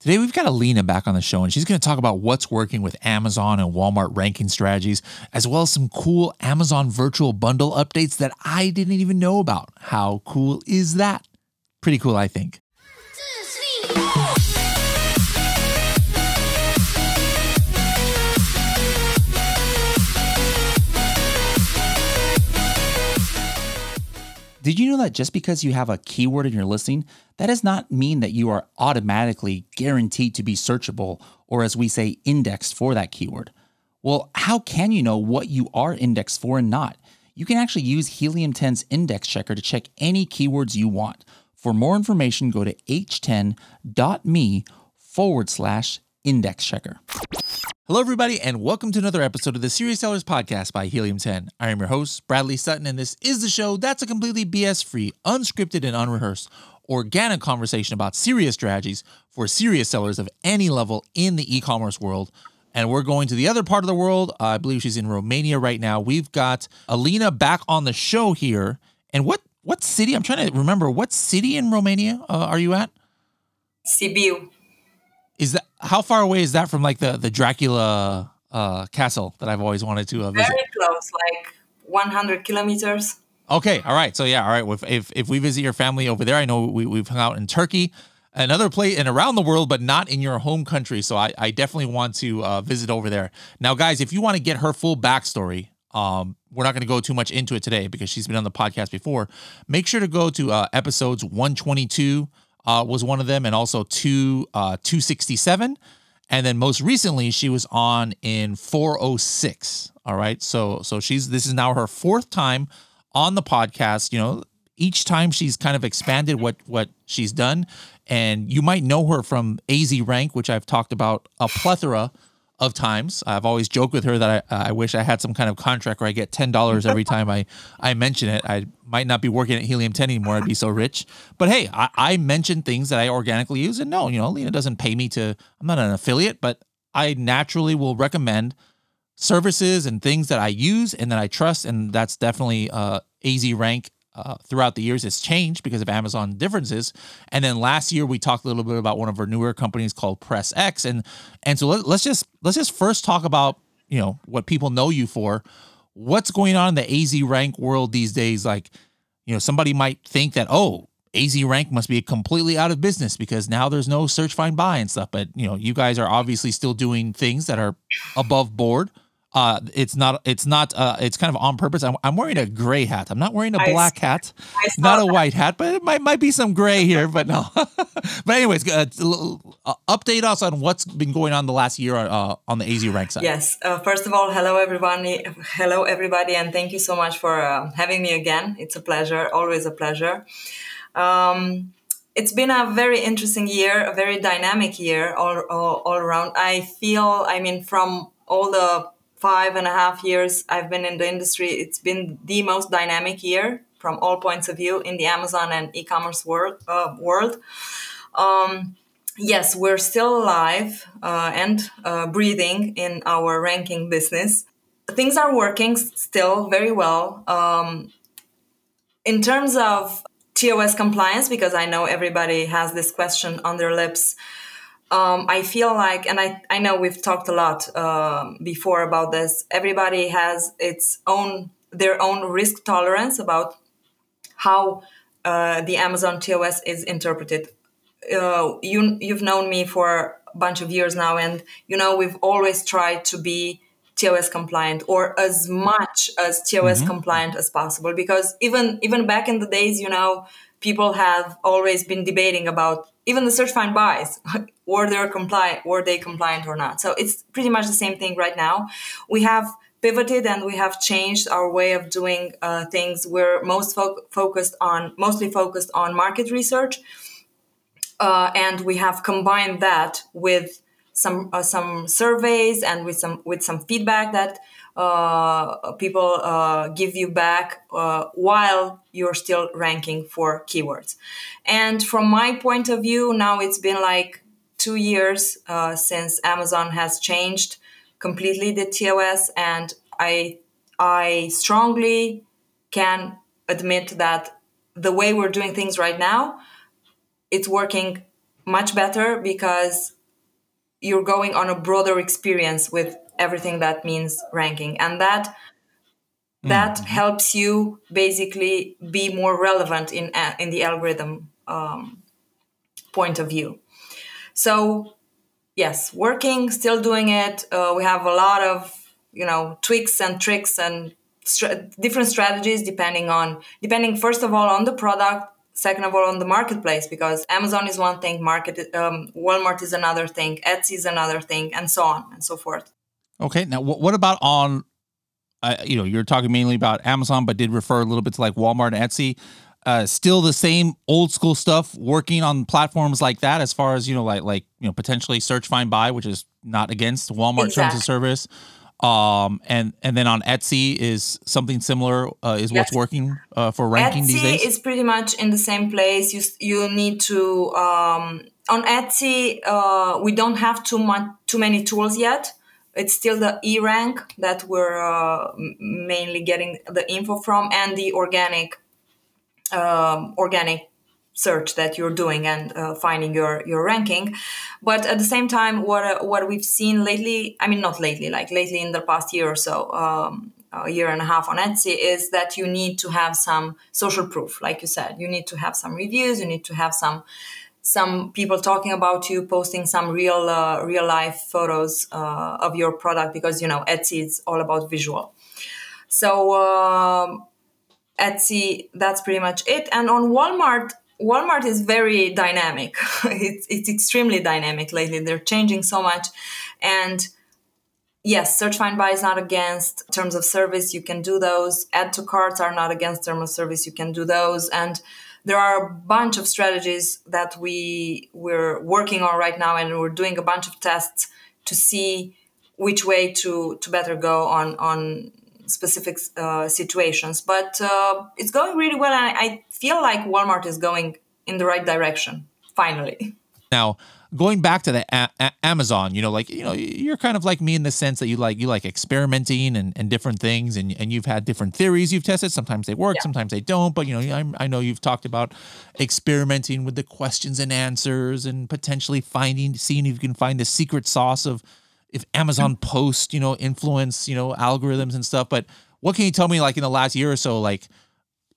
Today, we've got Alina back on the show, and she's going to talk about what's working with Amazon and Walmart ranking strategies, as well as some cool Amazon virtual bundle updates that I didn't even know about. How cool is that? Pretty cool, I think. Did you know that just because you have a keyword in your listing, that does not mean that you are automatically guaranteed to be searchable or, as we say, indexed for that keyword? Well, how can you know what you are indexed for and not? You can actually use Helium 10's index checker to check any keywords you want. For more information, go to h10.me forward slash index checker. Hello, everybody, and welcome to another episode of the Serious Sellers Podcast by Helium 10. I am your host, Bradley Sutton, and this is the show that's a completely BS free, unscripted, and unrehearsed, organic conversation about serious strategies for serious sellers of any level in the e commerce world. And we're going to the other part of the world. I believe she's in Romania right now. We've got Alina back on the show here. And what what city? I'm trying to remember. What city in Romania uh, are you at? Sibiu. Is that how far away is that from like the the Dracula uh, castle that I've always wanted to uh, visit? Very close, like 100 kilometers. Okay, all right. So yeah, all right. If if, if we visit your family over there, I know we we've hung out in Turkey, another place and around the world, but not in your home country. So I I definitely want to uh, visit over there. Now, guys, if you want to get her full backstory, um, we're not going to go too much into it today because she's been on the podcast before. Make sure to go to uh, episodes 122 uh, was one of them, and also two uh, 267. And then most recently, she was on in 406. All right, so so she's this is now her fourth time on the podcast. You know, each time she's kind of expanded what what she's done, and you might know her from AZ Rank, which I've talked about a plethora of times. I've always joked with her that I, I wish I had some kind of contract where I get ten dollars every time I I mention it. I might not be working at Helium Ten anymore. I'd be so rich. But hey, I, I mention things that I organically use, and no, you know, Lena doesn't pay me to. I'm not an affiliate, but I naturally will recommend services and things that I use and that I trust, and that's definitely uh, AZ Rank uh, throughout the years it's changed because of Amazon differences. And then last year we talked a little bit about one of our newer companies called Press X, and and so let, let's just let's just first talk about you know what people know you for. What's going on in the AZ rank world these days? Like, you know, somebody might think that oh, AZ rank must be completely out of business because now there's no search, find, buy and stuff. But you know, you guys are obviously still doing things that are above board uh, it's not. It's not. Uh, it's kind of on purpose. I'm, I'm wearing a gray hat. I'm not wearing a black hat. Not a white hat, but it might might be some gray here. But no. but anyways, uh, uh, update us on what's been going on the last year uh, on the AZ rank side. Yes. Uh, first of all, hello everybody. Hello everybody, and thank you so much for uh, having me again. It's a pleasure. Always a pleasure. Um, it's been a very interesting year, a very dynamic year all, all, all around. I feel, I mean, from all the five and a half years I've been in the industry, it's been the most dynamic year from all points of view in the Amazon and e-commerce world. Uh, world. Um, yes, we're still alive uh, and uh, breathing in our ranking business. Things are working still very well. Um, in terms of TOS compliance, because I know everybody has this question on their lips um, I feel like, and I, I know we've talked a lot uh, before about this. Everybody has its own their own risk tolerance about how uh, the Amazon TOS is interpreted. Uh, you you've known me for a bunch of years now, and you know we've always tried to be TOS compliant or as much as TOS mm-hmm. compliant as possible because even even back in the days, you know, people have always been debating about even the search find buys were they compliant were they compliant or not. So it's pretty much the same thing right now. We have pivoted and we have changed our way of doing uh, things. We're most fo- focused on mostly focused on market research uh, and we have combined that with some uh, some surveys and with some with some feedback that uh, people uh, give you back uh, while you're still ranking for keywords. And from my point of view, now it's been like two years uh, since Amazon has changed completely the TOS, and I I strongly can admit that the way we're doing things right now, it's working much better because you're going on a broader experience with everything that means ranking. And that that mm-hmm. helps you basically be more relevant in uh, in the algorithm um, point of view. So yes working still doing it. Uh, we have a lot of you know tweaks and tricks and different strategies depending on depending first of all on the product second of all on the marketplace because amazon is one thing market um, walmart is another thing etsy is another thing and so on and so forth okay now what about on uh, you know you're talking mainly about amazon but did refer a little bit to like walmart and etsy uh, still the same old school stuff working on platforms like that as far as you know like like you know potentially search find buy which is not against walmart exactly. terms of service um and and then on etsy is something similar uh, is yes. what's working uh, for ranking etsy these days is pretty much in the same place you you need to um on etsy uh we don't have too much too many tools yet it's still the eRank that we're uh, mainly getting the info from and the organic um, organic search that you're doing and uh, finding your your ranking. But at the same time what uh, what we've seen lately i mean not lately like lately in the past year or so um, a year and a half on etsy is that you need to have some social proof like you said. You need to have some reviews you need to have some some people talking about you posting some real uh, real life photos uh, of your product because you know etsy is all about visual so um, etsy that's pretty much it and on walmart Walmart is very dynamic. it's, it's extremely dynamic lately. They're changing so much. And yes, search find buy is not against terms of service. You can do those. Add to carts are not against terms of service. You can do those. And there are a bunch of strategies that we we're working on right now, and we're doing a bunch of tests to see which way to to better go on on specific uh, situations. But uh, it's going really well, and I, I feel like Walmart is going in the right direction finally. Now, going back to the a- a- Amazon, you know, like you know, you're kind of like me in the sense that you like you like experimenting and, and different things, and and you've had different theories you've tested. Sometimes they work, yeah. sometimes they don't. But you know, I, I know you've talked about experimenting with the questions and answers, and potentially finding, seeing if you can find the secret sauce of if Amazon mm-hmm. post, you know, influence, you know, algorithms and stuff. But what can you tell me, like in the last year or so, like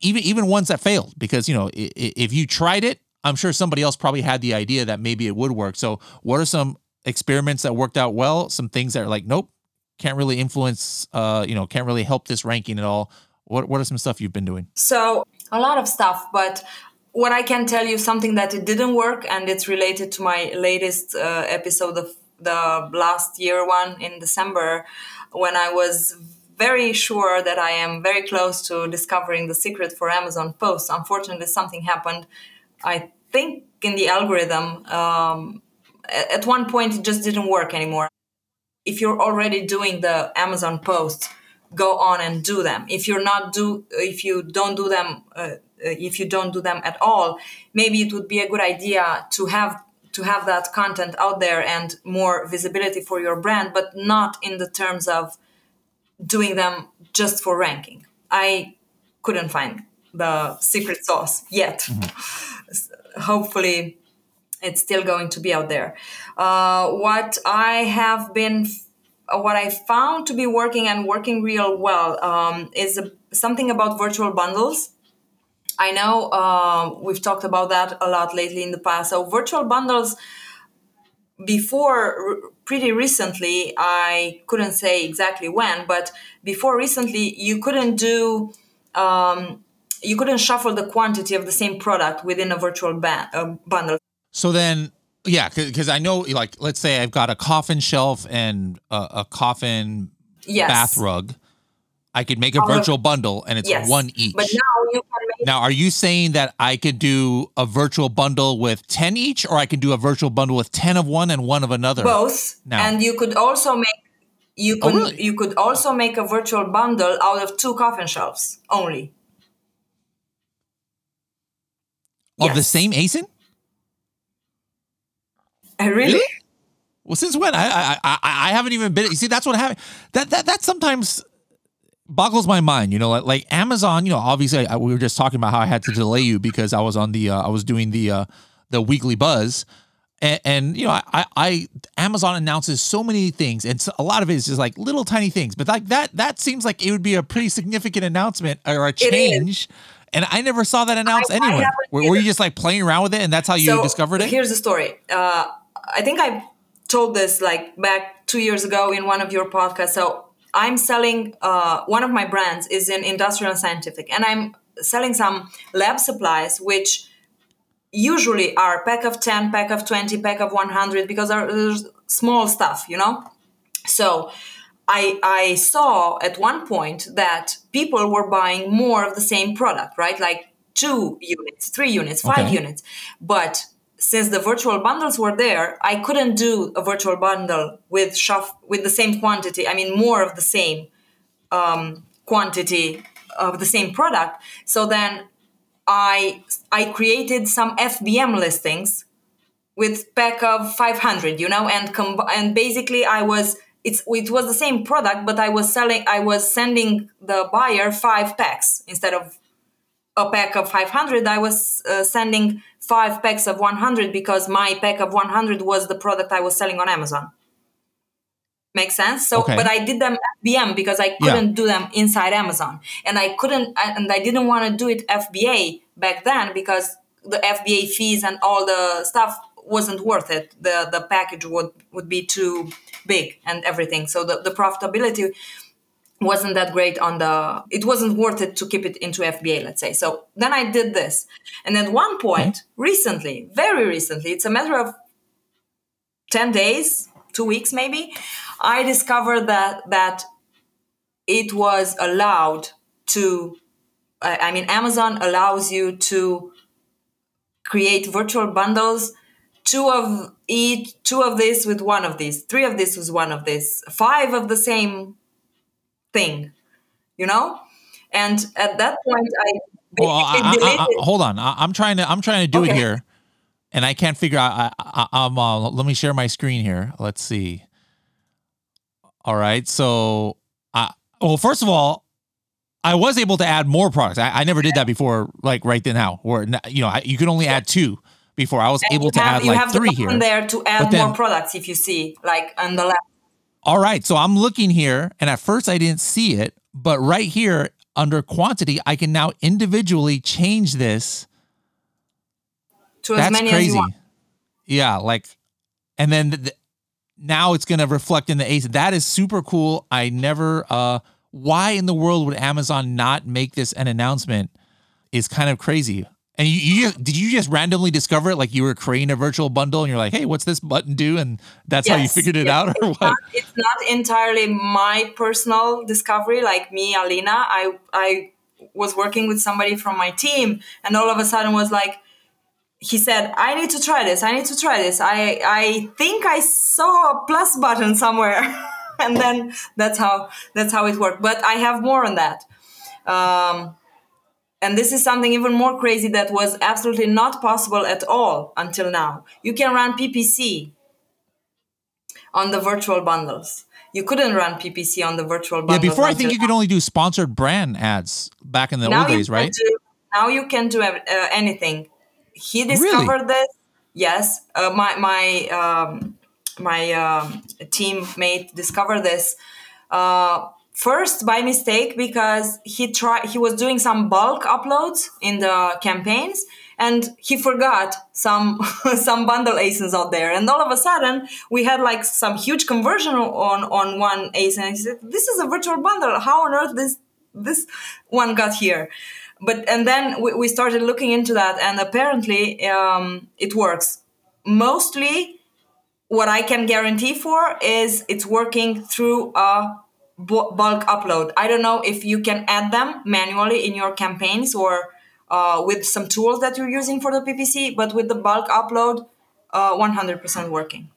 even even ones that failed? Because you know, if you tried it, I'm sure somebody else probably had the idea that maybe it would work. So, what are some experiments that worked out well? Some things that are like, nope, can't really influence, uh, you know, can't really help this ranking at all. What what are some stuff you've been doing? So a lot of stuff, but what I can tell you something that it didn't work, and it's related to my latest uh, episode of the last year one in December when I was very sure that I am very close to discovering the secret for Amazon posts. Unfortunately, something happened. I think in the algorithm, um, at one point, it just didn't work anymore. If you're already doing the Amazon posts, go on and do them. If you're not do, if you don't do them, uh, if you don't do them at all, maybe it would be a good idea to have to have that content out there and more visibility for your brand, but not in the terms of doing them just for ranking. I couldn't find the secret sauce yet. Mm-hmm. Hopefully, it's still going to be out there. Uh, what I have been, uh, what I found to be working and working real well um, is a, something about virtual bundles. I know uh, we've talked about that a lot lately in the past. So virtual bundles before pretty recently i couldn't say exactly when but before recently you couldn't do um, you couldn't shuffle the quantity of the same product within a virtual uh, bundle so then yeah because i know like let's say i've got a coffin shelf and a, a coffin yes. bath rug I could make a virtual bundle and it's yes, one each. But now you can make Now, are you saying that I could do a virtual bundle with 10 each or I could do a virtual bundle with 10 of one and one of another? Both. Now. And you could also make you oh, could oh, really? you could also make a virtual bundle out of two coffin shelves only. Of the same ASIN? Uh, really? really? Well, since when? I, I I I haven't even been. You see, that's what happened. That that that sometimes boggles my mind. You know, like, like Amazon. You know, obviously, I, we were just talking about how I had to delay you because I was on the uh, I was doing the uh, the weekly buzz. and, and you know, I, I Amazon announces so many things, and so a lot of it is just like little tiny things. But like that, that seems like it would be a pretty significant announcement or a change. And I never saw that announced I- I anywhere. haven't Were, were you just like playing around with it, and that's how you so discovered it? Here's the story. Uh, I think I told this like back two years ago in one of your podcasts. So I'm selling uh, one of my brands is in industrial and scientific, and I'm selling some lab supplies which usually are pack of 10 pack of 20 pack of 100 because are there's small stuff you know so I, I saw at one point that people were buying more of the same product, right? Like two units, three units, five Okay. units. But since the virtual bundles were there, I couldn't do a virtual bundle with shop with the same quantity. I mean, more of the same um, quantity of the same product. So then I I created some FBM listings with pack of 500 you know and com- and basically i was it's it was the same product but i was selling i was sending the buyer five packs instead of a pack of 500 i was uh, sending five packs of 100 because my pack of 100 was the product i was selling on amazon. Makes sense? So Okay. but i did them fbm because i couldn't do them inside amazon. And i couldn't and i didn't want to do it fba back then because the fba fees and all the stuff wasn't worth it. The the package would would be too big and everything. So the, the profitability wasn't that great on the it wasn't worth it to keep it into fba let's say. So then i did this. And at one point hmm? recently very recently it's a matter of 10 days two weeks maybe i discovered that that it was allowed to I mean amazon allows you to create virtual bundles two of each two of this with one of these three of this with one of this five of the same thing you know and at that point i Well, I, I- I- hold on. I, I'm trying to. I'm trying to do it here, and I can't figure out. I, I'm. Uh, let me share my screen here. Let's see. All right. So, I. Well, first of all, I was able to add more products. I, never did that before. Like right then, now, where you know I, you can only add two before. I was able you to have, add you like have three the here. there to add then- more products if you see like on the left All right. So I'm looking here, and at first I didn't see it, but right here under quantity, I can now individually change this to as That's many as crazy. you want Yeah, like, and then th- th- now it's gonna reflect in the ace. That is super cool. I never. uh Why in the world would Amazon not make this an announcement? Is kind of crazy. And you, you just- did you just randomly discover it? Like you were creating a virtual bundle, and you're like, "Hey, what's this button do?" And that's how you figured it yes. out, or it's what? not, it's not entirely my personal discovery like me alina i i was working with somebody from my team and all of a sudden was like he said i need to try this i need to try this i i think i saw a plus button somewhere and then that's how that's how it worked but i have more on that um, and this is something even more crazy that was absolutely not possible at all until now you can run ppc on the virtual bundles. You couldn't run PPC on the virtual bundles. Yeah, before I think you could only do sponsored brand ads back in the now old days, right? do- now you can do uh, anything. He discovered this. Yes, uh, my my um, my um, teammate discovered this uh, first by mistake because he tried. He was doing some bulk uploads in the campaigns, and he forgot some some bundle ASINs out there. And all of a sudden, we had like some huge conversion on on one ASIN. He said, "This is a virtual bundle. How on earth this this one got here?" But and then we, we started looking into that, and apparently um, it works. Mostly, what I can guarantee for is it's working through a bulk upload. I don't know if you can add them manually in your campaigns or uh, with some tools that you're using for the PPC, but with the bulk upload, uh, 100% working.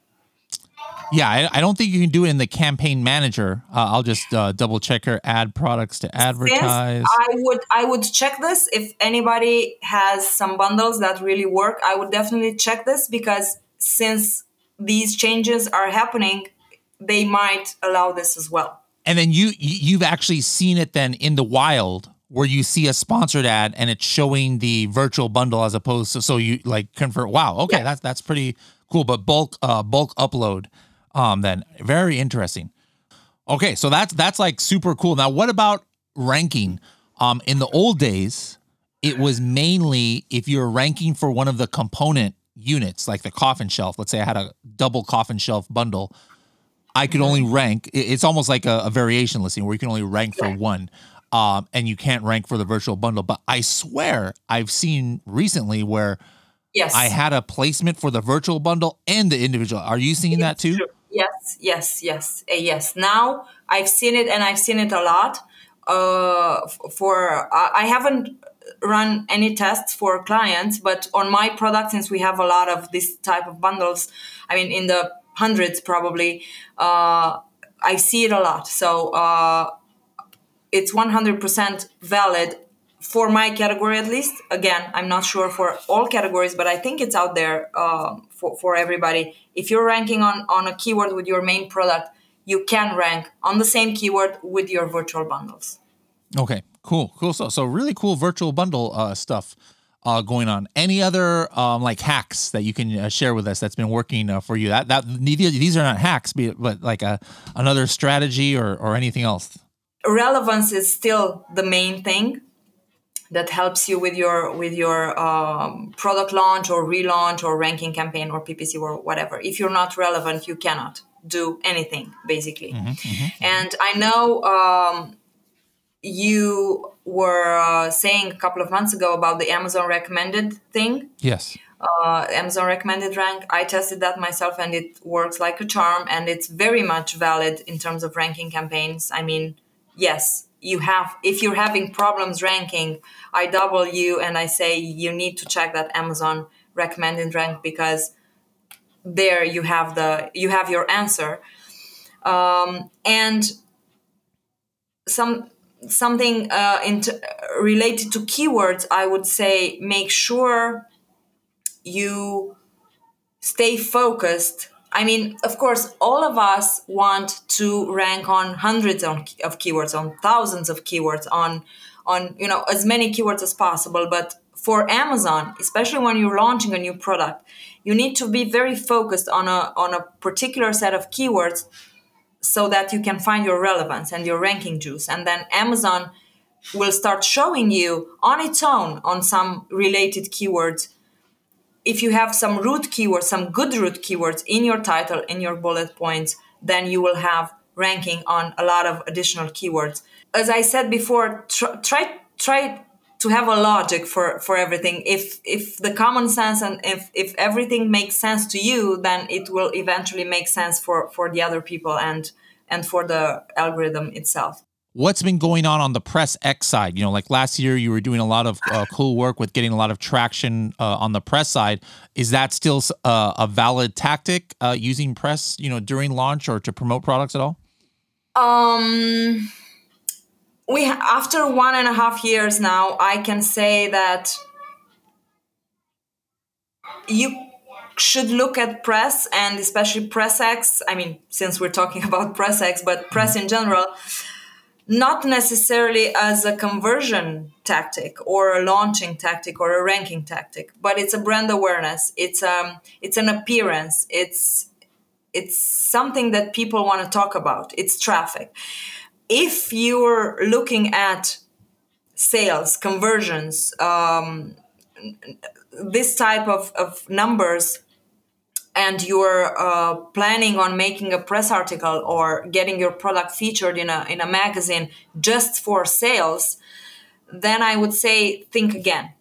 Yeah, I, I don't think you can do it in the campaign manager. Uh, I'll just uh, double check her add products to Since advertise. I would I would check this if anybody has some bundles that really work. I would definitely check this because since these changes are happening, they might allow this as well. And then you you- you've actually seen it then in the wild where you see a sponsored ad and it's showing the virtual bundle as opposed to so you like convert wow okay Yeah. that's that's pretty Cool, but bulk uh bulk upload. Um then very interesting. Okay, so that's that's like super cool. Now what about ranking? Um in the old days, it was mainly if you're ranking for one of the component units, like the coffin shelf. Let's say I had a double coffin shelf bundle. I could only rank. It's almost like a, a variation listing where you can only rank for one, um, and you can't rank for the virtual bundle. But I swear I've seen recently where Yes. I had a placement for the virtual bundle and the individual. Are you seeing that too? Yes, yes, yes, uh, yes. Now I've seen it, and I've seen it a lot. Uh, f- for I I haven't run any tests for clients, but on my product, since we have a lot of this type of bundles, I mean, in the hundreds probably, uh, I see it a lot. So uh, it's 100% valid for my category at least. Again, I'm not sure for all categories, but I think it's out there uh, for, for everybody. If you're ranking on, on a keyword with your main product, you can rank on the same keyword with your virtual bundles. Okay, cool, cool. So, so really cool virtual bundle uh, stuff uh, going on. Any other um, like hacks that you can uh, share with us that's been working uh, for you? That that these are not hacks, but but like a another strategy or or anything else. Relevance is still the main thing that helps you with your with your um, product launch or relaunch or ranking campaign or PPC or whatever. If you're not relevant, you cannot do anything basically. And I know um, you were uh, saying a couple of months ago about the Amazon recommended thing. Yes. Uh, Amazon recommended rank. I tested that myself and it works like a charm and it's very much valid in terms of ranking campaigns. I mean, yes, you have, if you're having problems ranking, I double you and I say you need to check that Amazon recommended rank because there you have the you have your answer um, and some something uh, related to keywords i would say make sure you stay focused. I mean of course all of us want to rank on hundreds of keywords on thousands of keywords on on you know as many keywords as possible. But for amazon especially when you're launching a new product you need to be very focused on a on a particular set of keywords so that you can find your relevance and your ranking juice. And then amazon will start showing you on its own on some related keywords. If you have some root keywords some good root keywords in your title in your bullet points then you will have ranking on a lot of additional keywords. As i said before tr- try try to have a logic for for everything if if the common sense and if if everything makes sense to you then it will eventually make sense for for the other people and and for the algorithm itself What's been going on on the Press X side? You know, like last year, you were doing a lot of uh, cool work with getting a lot of traction uh, on the press side. Is that still uh, a valid tactic uh, using press, you know, during launch or to promote products at all? Um, we after one and a half years now, I can say that you should look at press and especially press X. I mean, since we're talking about press X, but press in general, not necessarily as a conversion tactic or a launching tactic or a ranking tactic, but it's a brand awareness. It's um, it's an appearance. It's it's something that people want to talk about. It's traffic. If you're looking at sales, conversions, um, this type of, of numbers, and you're uh, planning on making a press article or getting your product featured in a, in a magazine just for sales, then I would say think again.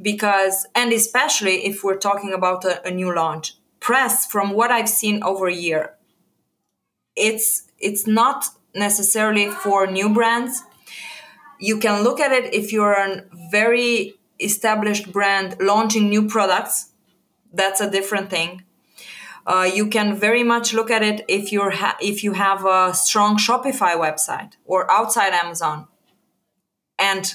Because, and especially if we're talking about a, a new launch, press from what I've seen over a year, it's it's not necessarily for new brands. You can look at it if you're a very established brand launching new products. That's a different thing. Uh, you can very much look at it if you're ha- if you have a strong Shopify website or outside Amazon, and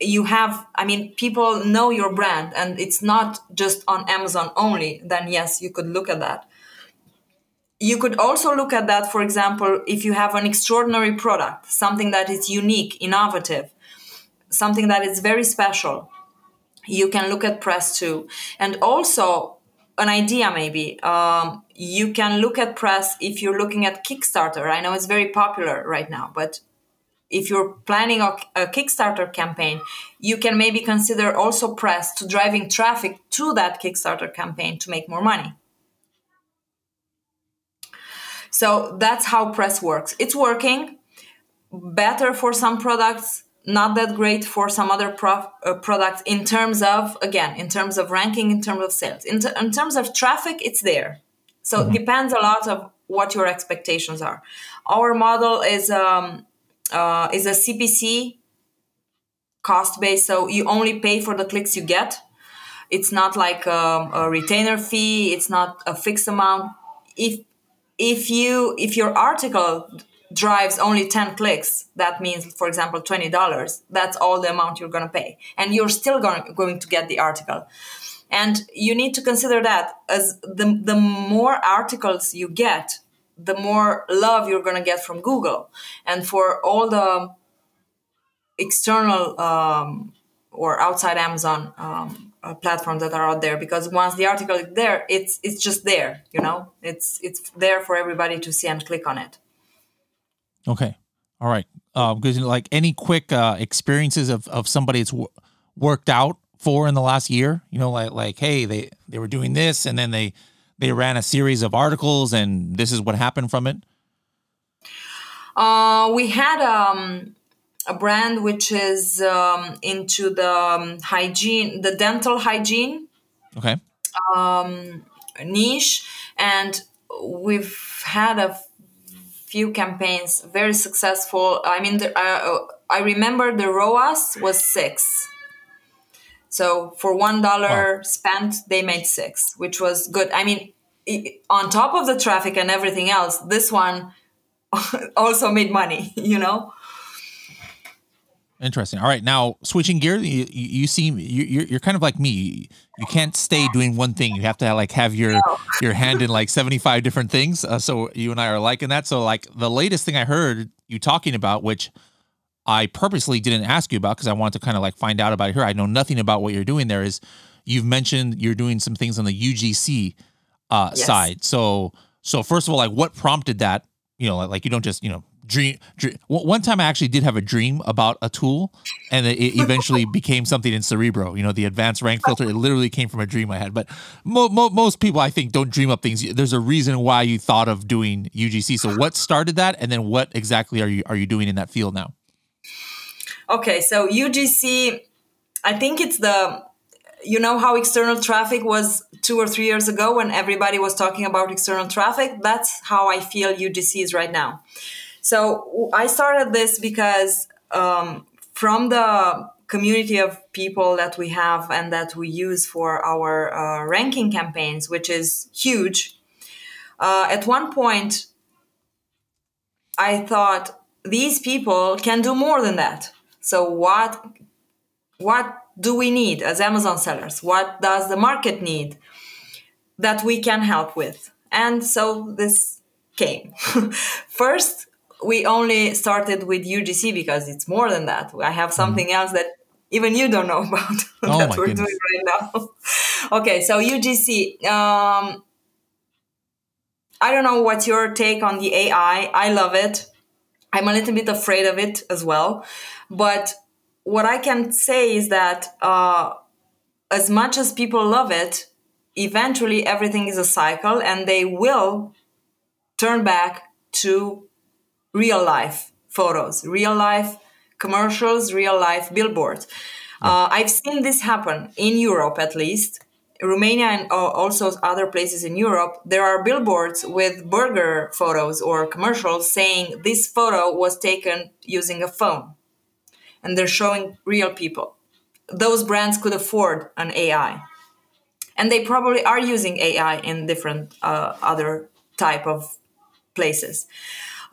you have i mean people know your brand and it's not just on amazon only then yes you could look at that you could also look at that for example if you have an extraordinary product something that is unique innovative something that is very special you can look at press too and also an idea maybe um, you can look at press if you're looking at kickstarter i know it's very popular right now but if you're planning a, a, Kickstarter campaign, you can maybe consider also press to driving traffic to that Kickstarter campaign to make more money. So that's how press works. It's working better for some products, not that great for some other prof, uh, products in terms of, again, in terms of ranking, in terms of sales. In, t- in terms of traffic, it's there. So mm-hmm. it depends a lot of what your expectations are. Our model is um, uh, is a CPC cost base. So you only pay for the clicks you get. It's not like a, a retainer fee. It's not a fixed amount. If if you if your article drives only 10 clicks that means for example $20 that's all the amount you're going to pay and you're still going, going to get the article and you need to consider that as the, the more articles you get the more love you're going to get from Google. And for all the external um, or outside Amazon um, uh, platforms that are out there, because once the article is there, it's it's just there. You know, it's it's there for everybody to see and click on it. Okay, all right. Because uh, like any quick uh, experiences of of somebody that's w- worked out for in the last year, you know, like like hey, they they were doing this and then they they ran a series of articles and this is what happened from it? Uh, we had um, a brand which is um, into the um, hygiene, the dental hygiene. Okay. Um, niche, and we've had a few campaigns very successful. I mean, the, uh, I remember the ROAS was six. So for one dollar wow. spent, they made six, which was good. I mean, on top of the traffic and everything else, this one also made money. You know. Interesting. All right, now switching gears, you, you seem you, you're kind of like me. You can't stay doing one thing. You have to like have your no. your hand in like seventy five different things. Uh, so you and I are liking that. So like the latest thing I heard you talking about, which I purposely didn't ask you about because I wanted to kind of like find out about it here. I know nothing about what you're doing there. Is you've mentioned you're doing some things on the UGC uh, yes. side. So so first of all, like what prompted that? You know, like, like you don't just you know dream, dream. One time I actually did have a dream about a tool, and it eventually became something in Cerebro. You know, the advanced rank filter. It literally came from a dream I had. But mo- mo- most people, I think, don't dream up things. There's a reason why you thought of doing UGC. So what started that, and then what exactly are you are you doing in that field now? Okay, so UGC, I think it's the you know how external traffic was two or three years ago when everybody was talking about external traffic that's how i feel ugc is right now so i started this because um, from the community of people that we have and that we use for our uh, ranking campaigns which is huge uh, at one point i thought these people can do more than that so what what do we need as Amazon sellers? What does the market need that we can help with? And so this came. First, we only started with UGC because it's more than that. I have something mm-hmm. else that even you don't know about oh that we're goodness. doing right now. okay, so UGC. Um, I don't know what's your take on the AI. I love it. I'm a little bit afraid of it as well. But what I can say is that uh, as much as people love it, eventually everything is a cycle and they will turn back to real life photos, real life commercials, real life billboards. Uh, I've seen this happen in Europe at least. Romania and also other places in Europe, there are billboards with burger photos or commercials saying this photo was taken using a phone and they're showing real people. Those brands could afford an AI. And they probably are using AI in different uh, other type of places.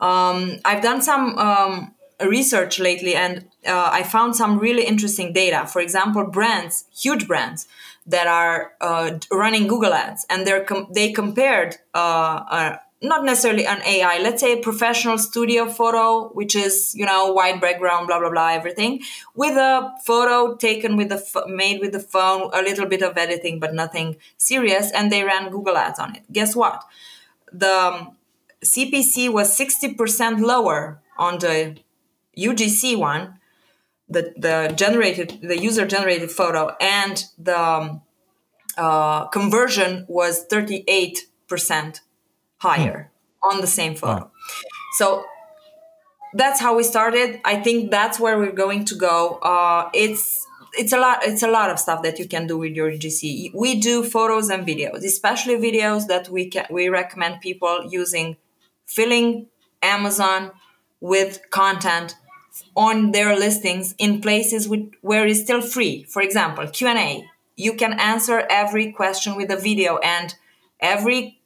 Um, I've done some um, research lately and uh, I found some really interesting data. For example, brands, huge brands that are uh, running Google Ads, and they're com- they compared uh, not necessarily an AI, let's say a professional studio photo, which is, you know, white background, blah, blah, blah, everything, with a photo taken with the, made with the phone, a little bit of editing, but nothing serious. And they ran Google ads on it. Guess what? The CPC was 60% lower on the UGC one, the, the generated, the user generated photo, and the um, uh, conversion was 38% higher hmm. on the same photo. Wow. So that's how we started. I think that's where we're going to go. Uh, it's it's a lot it's a lot of stuff that you can do with your UGC. We do photos and videos, especially videos that we can we recommend people using filling Amazon with content on their listings in places with, where it's still free. For example, Q&A. You can answer every question with a video and every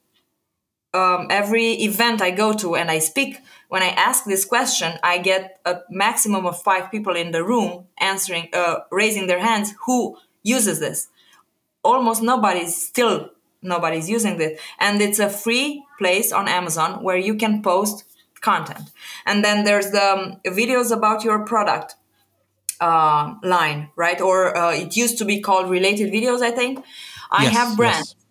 um, every event I go to and I speak, when I ask this question, I get a maximum of five people in the room answering, uh, raising their hands who uses this. Almost nobody's still nobody's using this, and it's a free place on Amazon where you can post content. And then there's the um, videos about your product uh, line, right? Or uh, it used to be called related videos, I think. I yes, have brands. Yes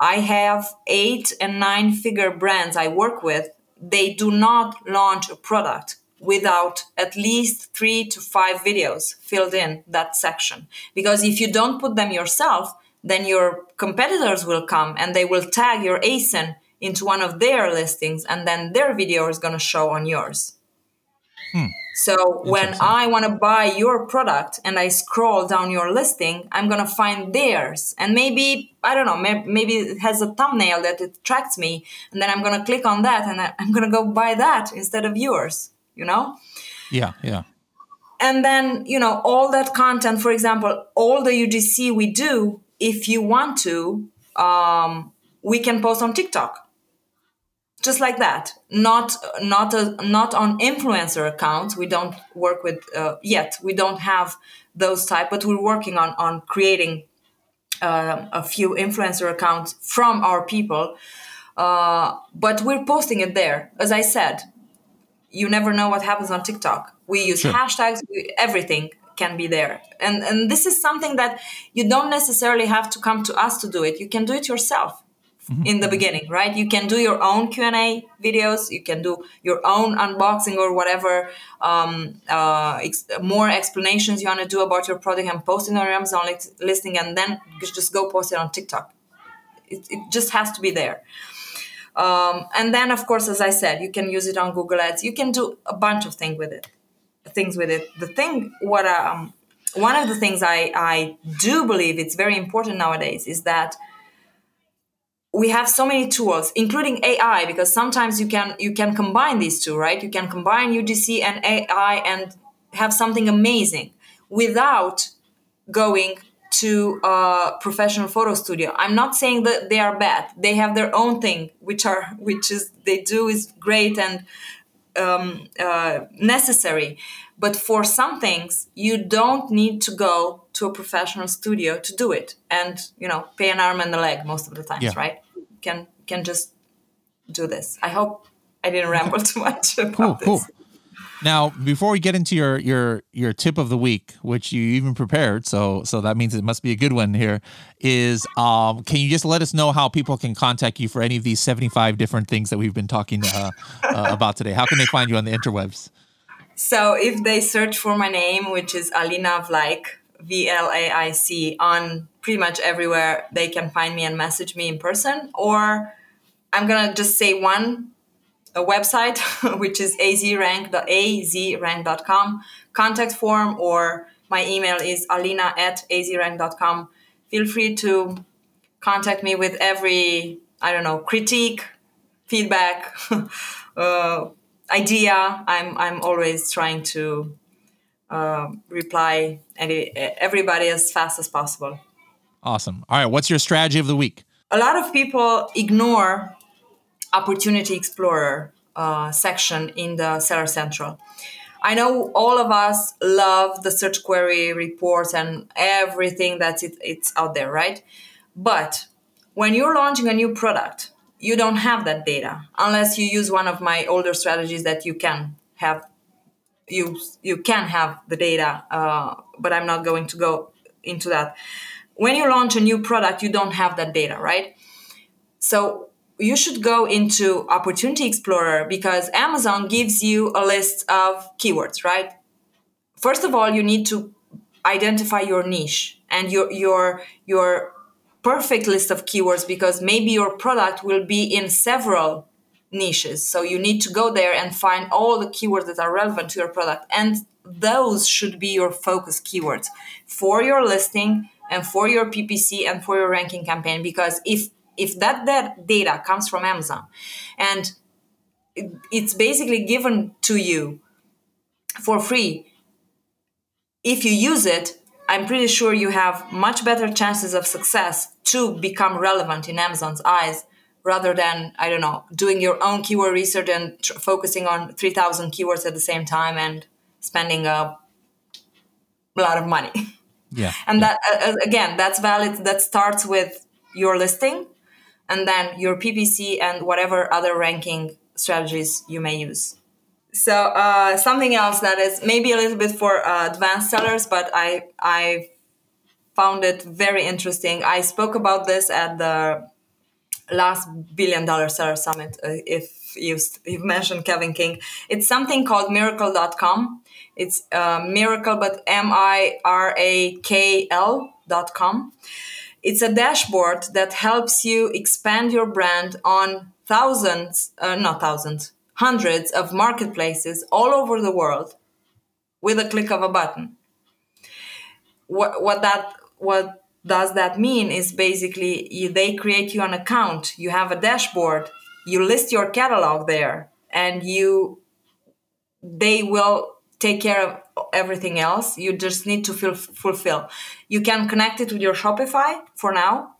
I have eight and nine figure brands I work with. They do not launch a product without at least three to five videos filled in that section. Because if you don't put them yourself, then your competitors will come and they will tag your ASIN into one of their listings, and then their video is going to show on yours. Hmm. So when I want to buy your product and I scroll down your listing, I'm going to find theirs. And maybe, I don't know, maybe it has a thumbnail that attracts me. And then I'm going to click on that and I'm going to go buy that instead of yours, you know? Yeah, yeah. And then, you know, all that content, for example, all the UGC we do, if you want to, um, we can post on TikTok just like that. Not not a, not on influencer accounts. We don't work with uh, yet. We don't have those type but we're working on on creating uh, a few influencer accounts from our people. Uh, but we're posting it there. As i said you never know what happens on tiktok. We use sure. hashtags. We, everything can be there. And and this is something that you don't necessarily have to come to us to do it. You can do it yourself mm-hmm. in the beginning right? You can do your own q&a videos you can do your own unboxing or whatever um, uh, ex- more explanations you want to do about your product and post it on amazon listing and then just go post it on tiktok. It, it just has to be there. Um, and then of course as i said you can use it on google ads. You can do a bunch of things with it things with it. The thing what um, one of the things I, I do believe it's very important nowadays is that we have so many tools including ai because sometimes you can you can combine these two right? You can combine ugc and ai and have something amazing without going to a professional photo studio. I'm not saying that they are bad. They have their own thing which are which is they do is great and um, uh, necessary. But for some things you don't need to go to a professional studio to do it and you know pay an arm and a leg most of the times yeah. right can can just do this i hope i didn't ramble too much about cool, this cool. Now, before we get into your your your tip of the week, which you even prepared, so so that means it must be a good one here, is um can you just let us know how people can contact you for any of these 75 different things that we've been talking uh, uh, about today? How can they find you on the interwebs? So if they search for my name, which is Alina Vlaic, on pretty much everywhere, they can find me and message me in person. Or I'm gonna just say one a website, which is azrank.azrank.com, contact form, or my email is alina at azrank.com. Feel free to contact me with every, I don't know, critique, feedback, uh, idea. I'm, I'm always trying to uh, reply any, everybody as fast as possible. Awesome. All right. What's your strategy of the week? A lot of people ignore Opportunity Explorer uh, section in the Seller Central. I know all of us love the search query reports and everything that's it, it's out there, right? But when you're launching a new product, you don't have that data unless you use one of my older strategies that you can have you you can have the data uh, but i'm not going to go into that. When you launch a new product you don't have that data right? So you should go into opportunity explorer because amazon gives you a list of keywords right? First of all you need to identify your niche and your your your perfect list of keywords because maybe your product will be in several niches. So you need to go there and find all the keywords that are relevant to your product. And those should be your focus keywords for your listing and for your PPC and for your ranking campaign. Because if if that, that data comes from Amazon and it's basically given to you for free, if you use it, I'm pretty sure you have much better chances of success to become relevant in Amazon's eyes rather than I don't know doing your own keyword research and tr- focusing on 3000 keywords at the same time and spending a lot of money. Yeah. and yeah. that uh, again that's valid that starts with your listing and then your PPC and whatever other ranking strategies you may use. So uh, something else that is maybe a little bit for uh, advanced sellers, but I I found it very interesting. I spoke about this at the last billion dollar seller summit. Uh, if you you've mentioned Kevin King, it's something called Mirakl.com. It's uh, miracle, but M I R A K L dot com. It's a dashboard that helps you expand your brand on thousands, uh, not thousands, hundreds of marketplaces all over the world with a click of a button. What, what that what does that mean is basically you, they create you an account you have a dashboard you list your catalog there and you they will take care of everything else. You just need to feel, fulfill. You can connect it with your shopify for now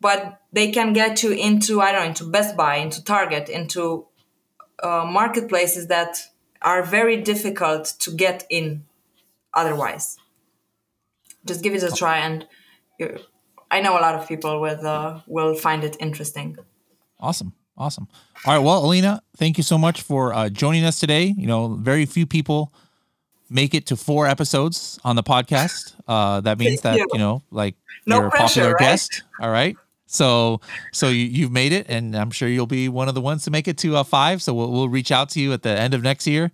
but they can get you into i don't know into best buy into target into uh, marketplaces that are very difficult to get in otherwise. Just give it a try and I know a lot of people will uh, will find it interesting. Awesome, awesome. All right, well, Alina, thank you so much for uh, joining us today. You know, very few people make it to four episodes on the podcast. Uh, that means that you. you. know, like no you're a popular right? guest. All right. So, so you, you've made it, and I'm sure you'll be one of the ones to make it to uh, five. So we'll, we'll reach out to you at the end of next year,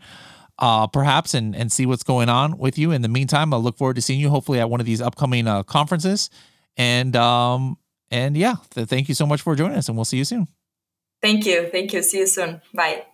uh, perhaps, and and see what's going on with you. In the meantime, I look forward to seeing you hopefully at one of these upcoming uh, conferences. And um and yeah, th- thank you so much for joining us, and we'll see you soon. Thank you. Thank you. See you soon. Bye.